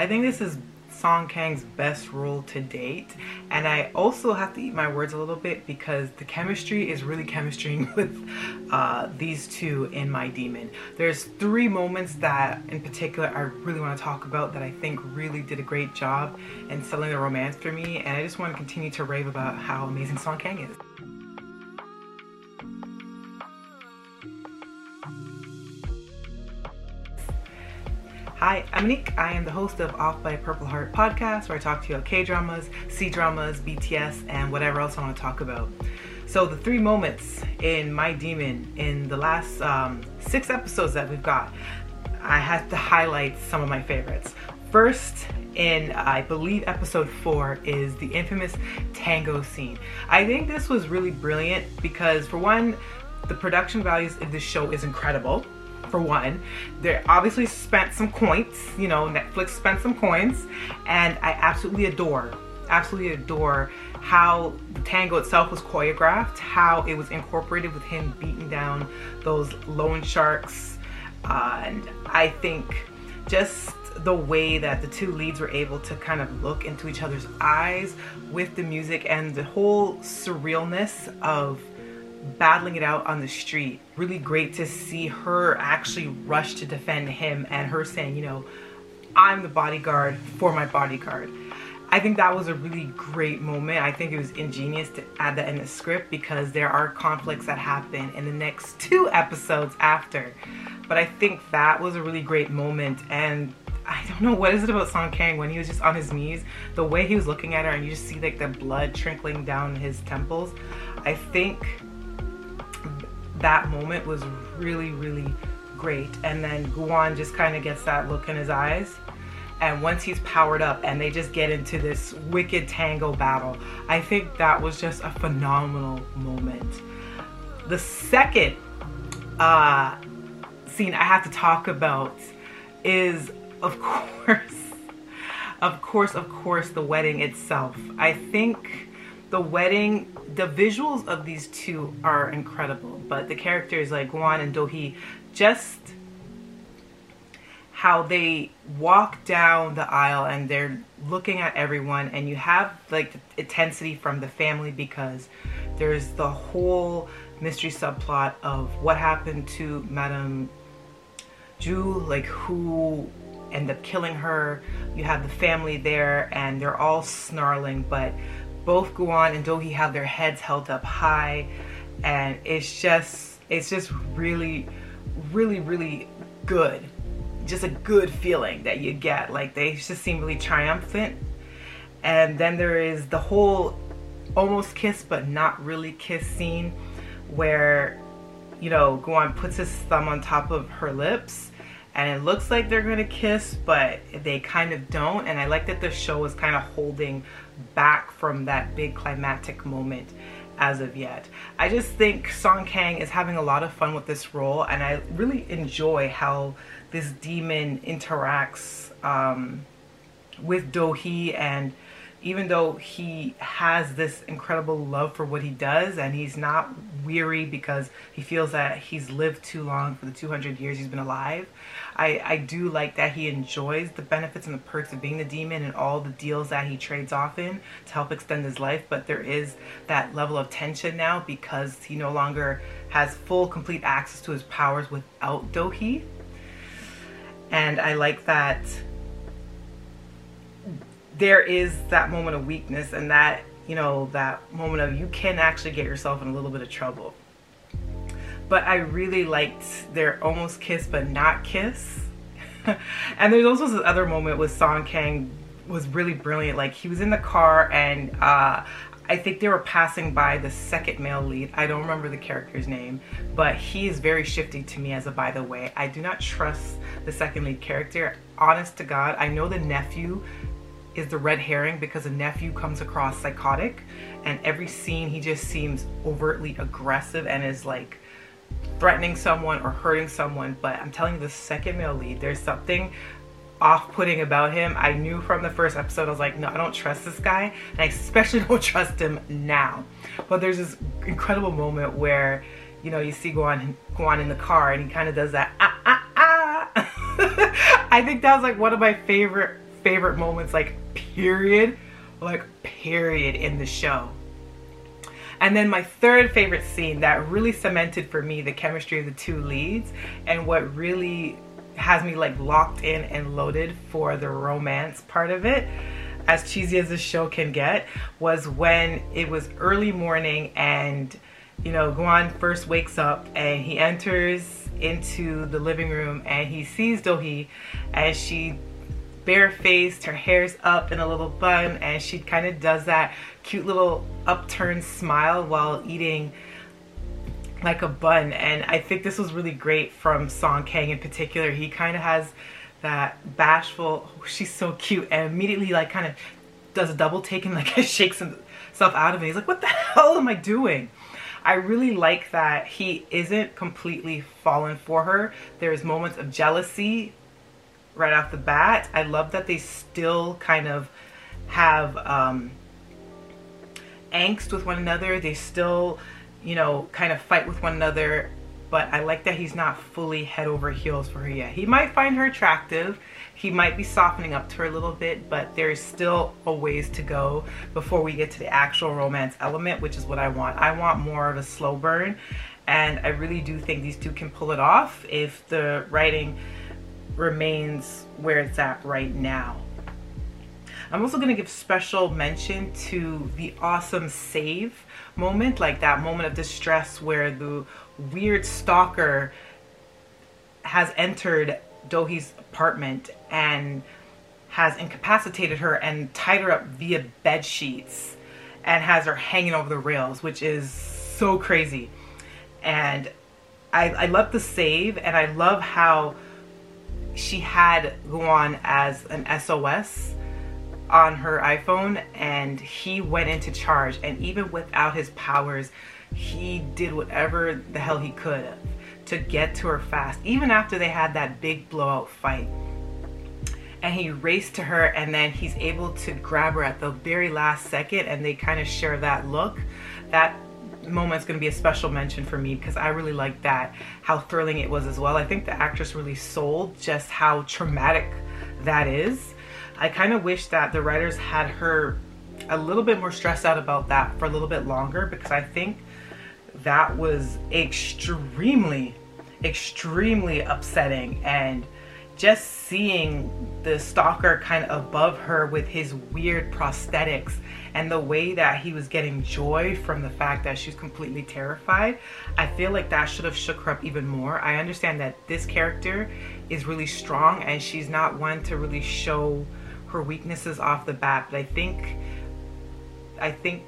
I think this is Song Kang's best role to date. And I also have to eat my words a little bit because the chemistry is really chemistrying with uh, these two in My Demon. There's three moments that in particular I really want to talk about that I think really did a great job in selling the romance for me. And I just want to continue to rave about how amazing Song Kang is. Hi, I'm Monique. I am the host of Off by Purple Heart podcast, where I talk to you about K dramas, C dramas, BTS, and whatever else I want to talk about. So, the three moments in My Demon in the last um, six episodes that we've got, I have to highlight some of my favorites. First, in I believe episode four, is the infamous tango scene. I think this was really brilliant because, for one, the production values of this show is incredible for one. They obviously spent some coins, you know, Netflix spent some coins, and I absolutely adore, absolutely adore how the tango itself was choreographed, how it was incorporated with him beating down those loan sharks, uh, and I think just the way that the two leads were able to kind of look into each other's eyes with the music and the whole surrealness of battling it out on the street. Really great to see her actually rush to defend him and her saying, you know, I'm the bodyguard for my bodyguard. I think that was a really great moment. I think it was ingenious to add that in the script because there are conflicts that happen in the next two episodes after. But I think that was a really great moment and I don't know what is it about Song Kang when he was just on his knees, the way he was looking at her and you just see like the blood trickling down his temples. I think that moment was really, really great. And then Guan just kind of gets that look in his eyes. And once he's powered up and they just get into this wicked tango battle, I think that was just a phenomenal moment. The second uh, scene I have to talk about is, of course, of course, of course, the wedding itself. I think the wedding, the visuals of these two are incredible, but the characters like Guan and Do-hee, just how they walk down the aisle and they're looking at everyone and you have like the intensity from the family because there's the whole mystery subplot of what happened to Madame Ju, like who ended up killing her. You have the family there and they're all snarling, but both Guan and Do-hee have their heads held up high. And it's just it's just really really really good. Just a good feeling that you get. Like they just seem really triumphant. And then there is the whole almost kiss but not really kiss scene where you know Guan puts his thumb on top of her lips and it looks like they're gonna kiss but they kind of don't. And I like that the show is kind of holding back from that big climatic moment as of yet. I just think Song Kang is having a lot of fun with this role and I really enjoy how this demon interacts um, with Do-hee and even though he has this incredible love for what he does and he's not weary because he feels that he's lived too long for the 200 years he's been alive, I, I do like that he enjoys the benefits and the perks of being the demon and all the deals that he trades off in to help extend his life. But there is that level of tension now because he no longer has full, complete access to his powers without Do-hee. And I like that there is that moment of weakness and that you know that moment of you can actually get yourself in a little bit of trouble but i really liked their almost kiss but not kiss and there's also this other moment with song kang was really brilliant like he was in the car and uh I think they were passing by the second male lead. I don't remember the character's name, but he is very shifty to me as a by the way. I do not trust the second lead character. Honest to God, I know the nephew is the red herring because the nephew comes across psychotic and every scene he just seems overtly aggressive and is like threatening someone or hurting someone. But i'm telling you the second male lead there's something off-putting about him. I knew from the first episode i was like no i don't trust this guy and i especially don't trust him now. But there's this incredible moment where you know you see Guan, Guan in the car and he kind of does that ah ah ah. I think that was like one of my favorite favorite moments, like period, like period in the show. And then my third favorite scene that really cemented for me the chemistry of the two leads and what really has me like locked in and loaded for the romance part of it as cheesy as this show can get was when it was early morning and you know Guan first wakes up and he enters into the living room and he sees Do-hee as she barefaced, her hair's up in a little bun and she kind of does that cute little upturned smile while eating like a bun and I think this was really great from Song Kang in particular. He kind of has that bashful, oh, she's so cute and immediately like kind of does a double take and like shakes himself out of it. He's like, what the hell am I doing? I really like that he isn't completely fallen for her. There's moments of jealousy right off the bat. I love that they still kind of have um, angst with one another. They still you know, kind of fight with one another. But I like that he's not fully head over heels for her yet. He might find her attractive. He might be softening up to her a little bit, but there's still a ways to go before we get to the actual romance element, which is what I want. I want more of a slow burn. And I really do think these two can pull it off if the writing remains where it's at right now. I'm also going to give special mention to the awesome save moment, like that moment of distress where the weird stalker has entered Do-hee's apartment and has incapacitated her and tied her up via bed sheets and has her hanging over the rails, which is so crazy. And I, I love the save and I love how she had Gwan as an SOS on her iPhone and he went into charge. And even without his powers he did whatever the hell he could to get to her fast even after they had that big blowout fight. And he raced to her and then he's able to grab her at the very last second and they kind of share that look. That moment's going to be a special mention for me because I really like that how thrilling it was as well. I think the actress really sold just how traumatic that is. I kind of wish that the writers had her a little bit more stressed out about that for a little bit longer because I think that was extremely, extremely upsetting and just seeing the stalker kind of above her with his weird prosthetics and the way that he was getting joy from the fact that she's completely terrified, I feel like that should have shook her up even more. I understand that this character is really strong and she's not one to really show her weaknesses off the bat, but I think I think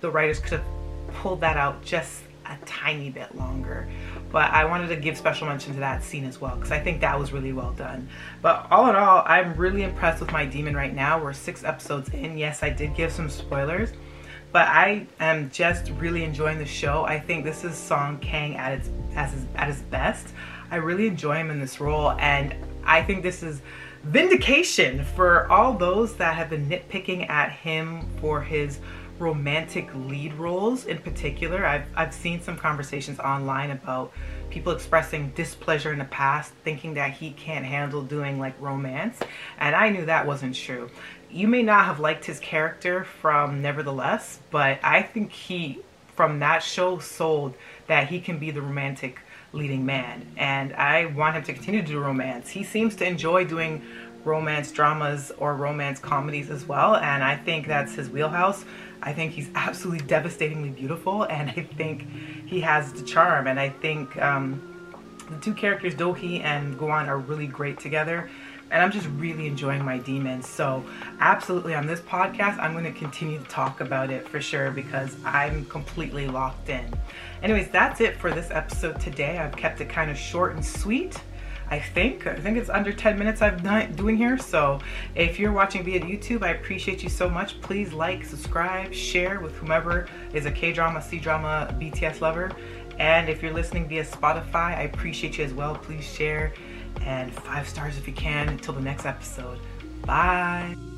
the writers could have pulled that out just a tiny bit longer. But I wanted to give special mention to that scene as well because I think that was really well done. But all in all, I'm really impressed with my demon right now. We're six episodes in. Yes, I did give some spoilers, but I am just really enjoying the show. I think this is Song Kang at its, his, at his best. I really enjoy him in this role and I think this is vindication for all those that have been nitpicking at him for his romantic lead roles in particular. I've, I've seen some conversations online about people expressing displeasure in the past, thinking that he can't handle doing like romance. And I knew that wasn't true. You may not have liked his character from Nevertheless, but I think he, from that show, sold that he can be the romantic leading man. And I want him to continue to do romance. He seems to enjoy doing romance dramas or romance comedies as well. And I think that's his wheelhouse. I think he's absolutely devastatingly beautiful. And I think he has the charm. And I think um, the two characters, Do-hee and Gwan, are really great together and I'm just really enjoying my demons. So absolutely on this podcast, I'm going to continue to talk about it for sure because I'm completely locked in. Anyways, that's it for this episode today. I've kept it kind of short and sweet. I think. I think it's under 10 minutes I've done doing here. So if you're watching via YouTube, I appreciate you so much. Please like, subscribe, share with whomever is a K-drama, C-drama, BTS lover. And if you're listening via Spotify, I appreciate you as well. Please share and five stars if you can until the next episode. Bye.